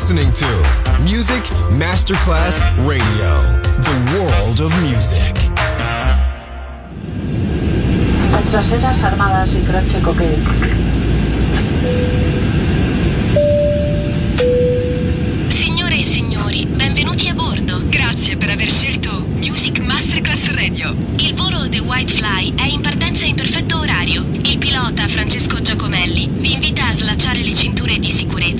listening to Music Masterclass Radio, the world of music. Tras esas armadas y. Signore e signori, benvenuti a bordo. Grazie per aver scelto Music Masterclass Radio. Il volo The White Fly è in partenza in perfetto orario. Il pilota Francesco Giacomelli vi invita a slacciare le cinture di sicurezza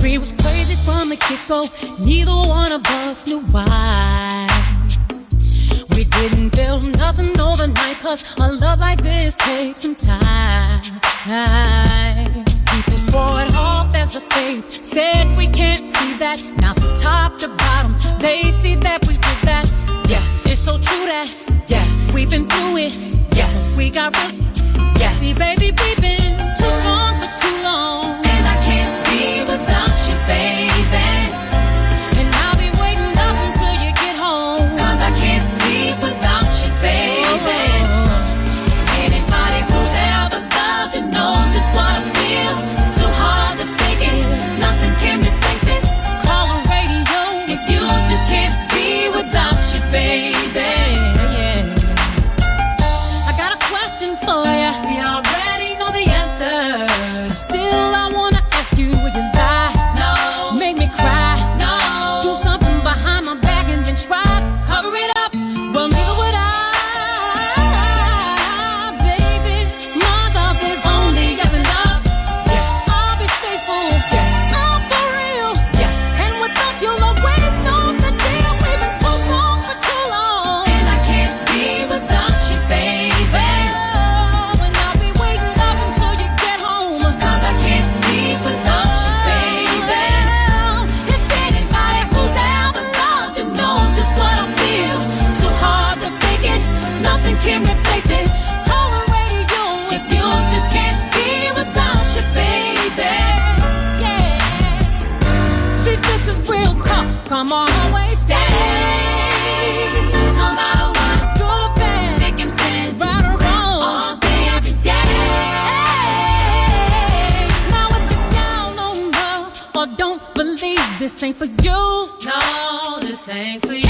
Three was crazy from the get go. Neither one of us knew why. We didn't feel nothing overnight, cause a love like this takes some time. People swore it off as a phase, said we can't see that. Now, from top to bottom, they see that we did that. Yes, it's so true that, yes, we've been through it. Yes, we got real. Yes, see, baby, we've been too strong for too long, and I can't be without baby. ain't for you. No, this ain't for you.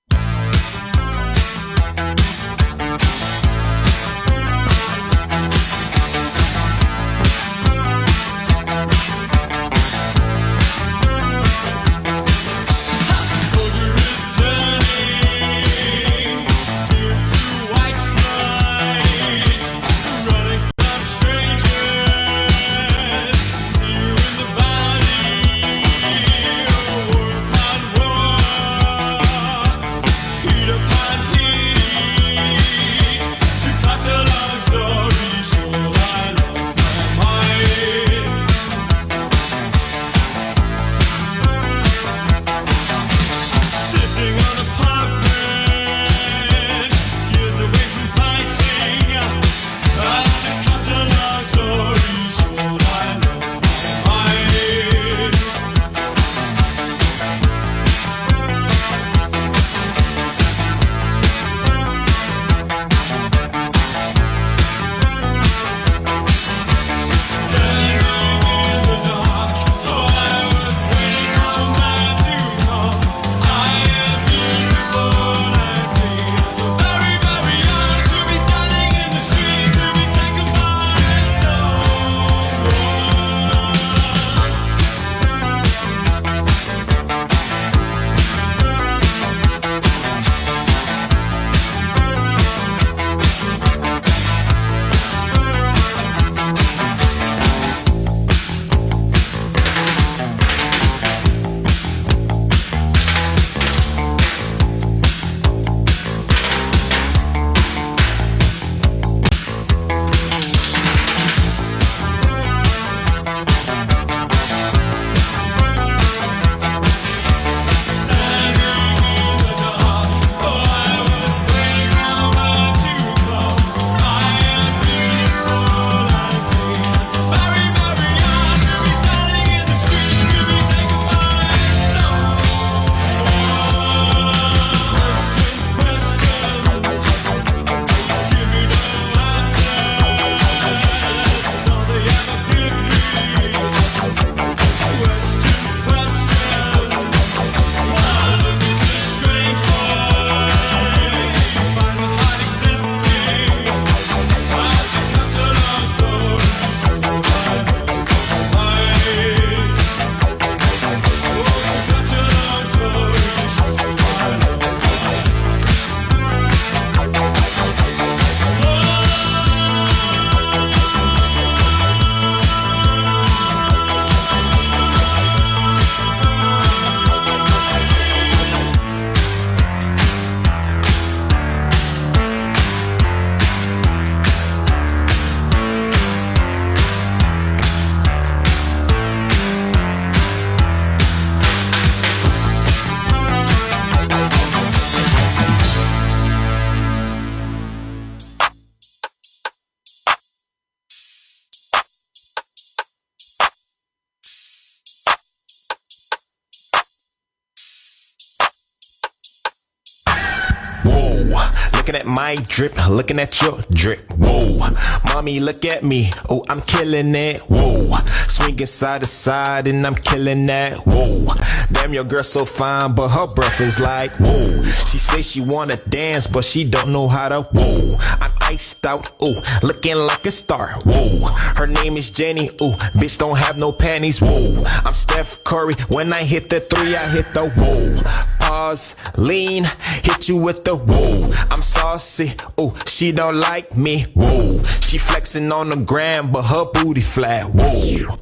Looking at my drip, looking at your drip. Whoa, mommy, look at me. Oh, I'm killing it. Whoa, swinging side to side and I'm killing that. Whoa, damn, your girl so fine, but her breath is like whoa. She say she wanna dance, but she don't know how to. Whoa, I'm iced out. Ooh, looking like a star. Whoa, her name is Jenny. Ooh, bitch don't have no panties. Whoa, I'm Steph Curry. When I hit the three, I hit the whoa. Pause, lean, hit you with the whoa. I'm saucy, ooh, she don't like me, whoa. She flexing on the gram, but her booty flat, whoa.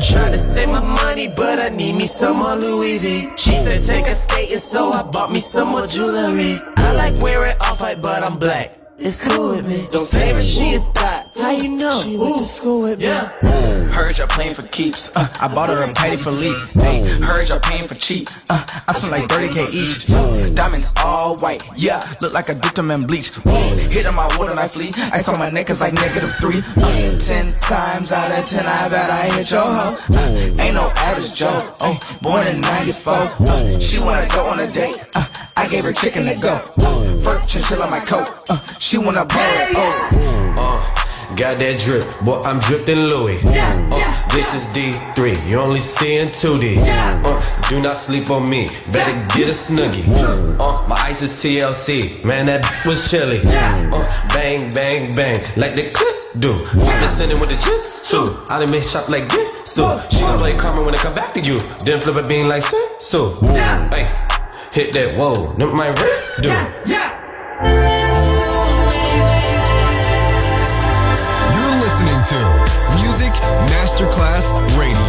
Try to save my money, but I need me some more Louis V. She said take a skating, so I bought me some more jewelry. I like wearing off-white, but I'm black. It's cool with me. Don't say her she a thought. How you know? She went to school with me. Yeah. Heard y'all playing for keeps. Uh, I bought her a Patty for Lee. Hey, heard y'all paying for cheap. Uh, I spent like 30k each. Diamonds all white. Yeah, look like I dipped them in bleach. Hit on my water knife flee. Ice on my neck is like negative three. Uh, ten times out of ten, I bet I hit your hoe. Uh, ain't no average Joe. Oh, born in 94. Uh, she wanna go on a date. Uh, I gave her chicken to go. Fur chinchilla on my coat. Uh, she wanna borrow it. Oh. Uh, got that drip, boy, I'm dripping in Louis. Uh, this is D3, you only seeing 2D. Uh, do not sleep on me, better get a snuggie. Uh, my ice is TLC, man, that was chilly. Uh, bang, bang, bang, like the clip do. I been sending with the jits too. I done made shop like get so. She gon' play karma when it come back to you. Then flip a bean like sin so. Hey, hit that whoa, them my rip do. Masterclass Radio.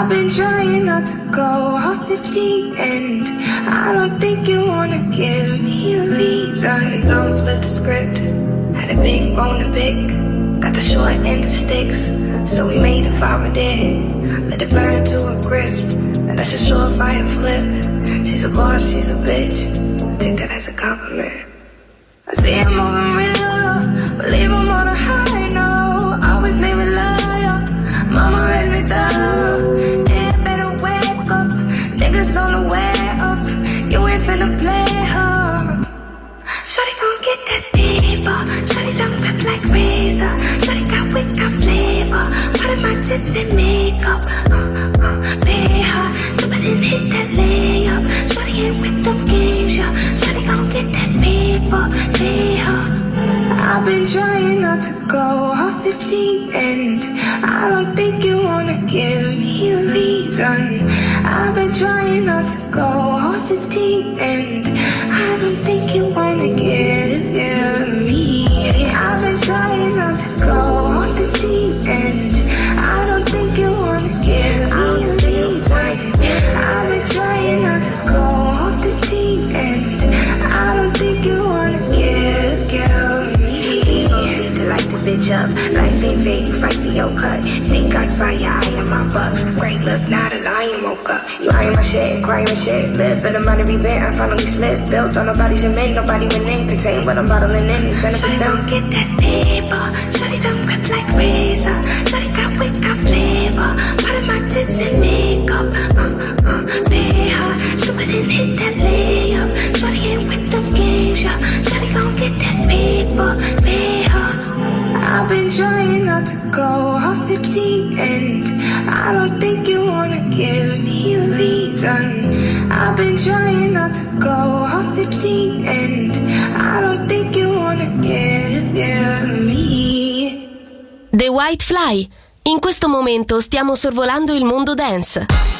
I've been trying not to go off the deep end. I don't think you wanna give me a reason. To go flip the script. Had a big bone to pick. Got the short end of sticks. So we made a fire dead. Let it burn to a crisp. And that's a surefire flip. She's a boss, she's a bitch. Take that as a compliment. I see him moving real, believe I'm on a high flavor. Part of my tits and makeup. Uh, uh, pay her. It hit that layup. Shorty ain't with them games, yeah. Shorty gon' get that paper, pay her. I've been trying not to go off the deep end. I don't think you wanna give me a reason. I've been trying not to go off the deep end. I don't think you wanna give, give me. I've been trying not to go off the deep this. Life ain't fair, you fight for your cut. Think I spy your eye on my bucks. Great look, not a lion woke up. You eyeing my shit, crying my shit. Live in a money rebent, I finally slipped. Built on nobody's cement, nobody went in. Contain what I'm bottling in, it's them. don't get that paper. Shawty don't rip like razor. Shawty got wick, got flavor. Part of my tits and makeup. Uh, uh, pay her. She wouldn't hit that layup. Shawty ain't with them games, yeah. Go off the deep end. I don't think you wanna give me a reason. I've been trying not to go off the deep end. I don't think you wanna give, give me. The White Fly. In questo momento stiamo sorvolando il mondo dance.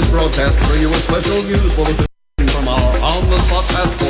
This broadcast bring you a special news bulletin from our on-the-spot passport.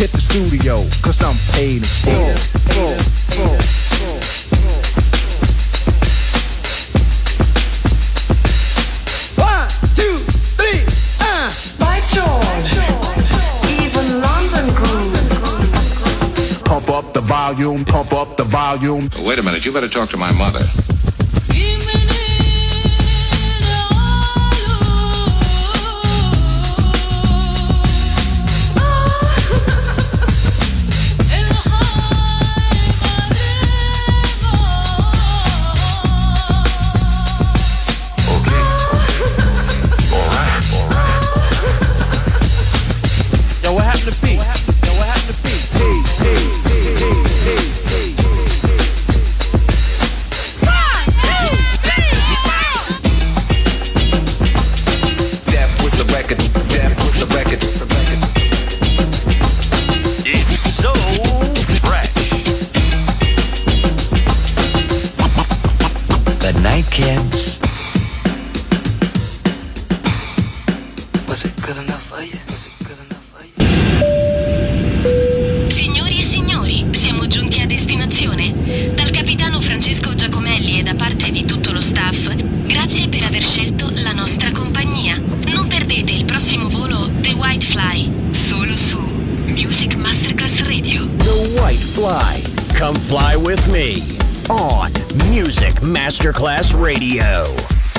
Hit the studio, cause I'm paid in full. full, full, full. One, two, three, uh. By George. Even London grooves. Pump up the volume, pump up the volume. Wait a minute, you better talk to my mother.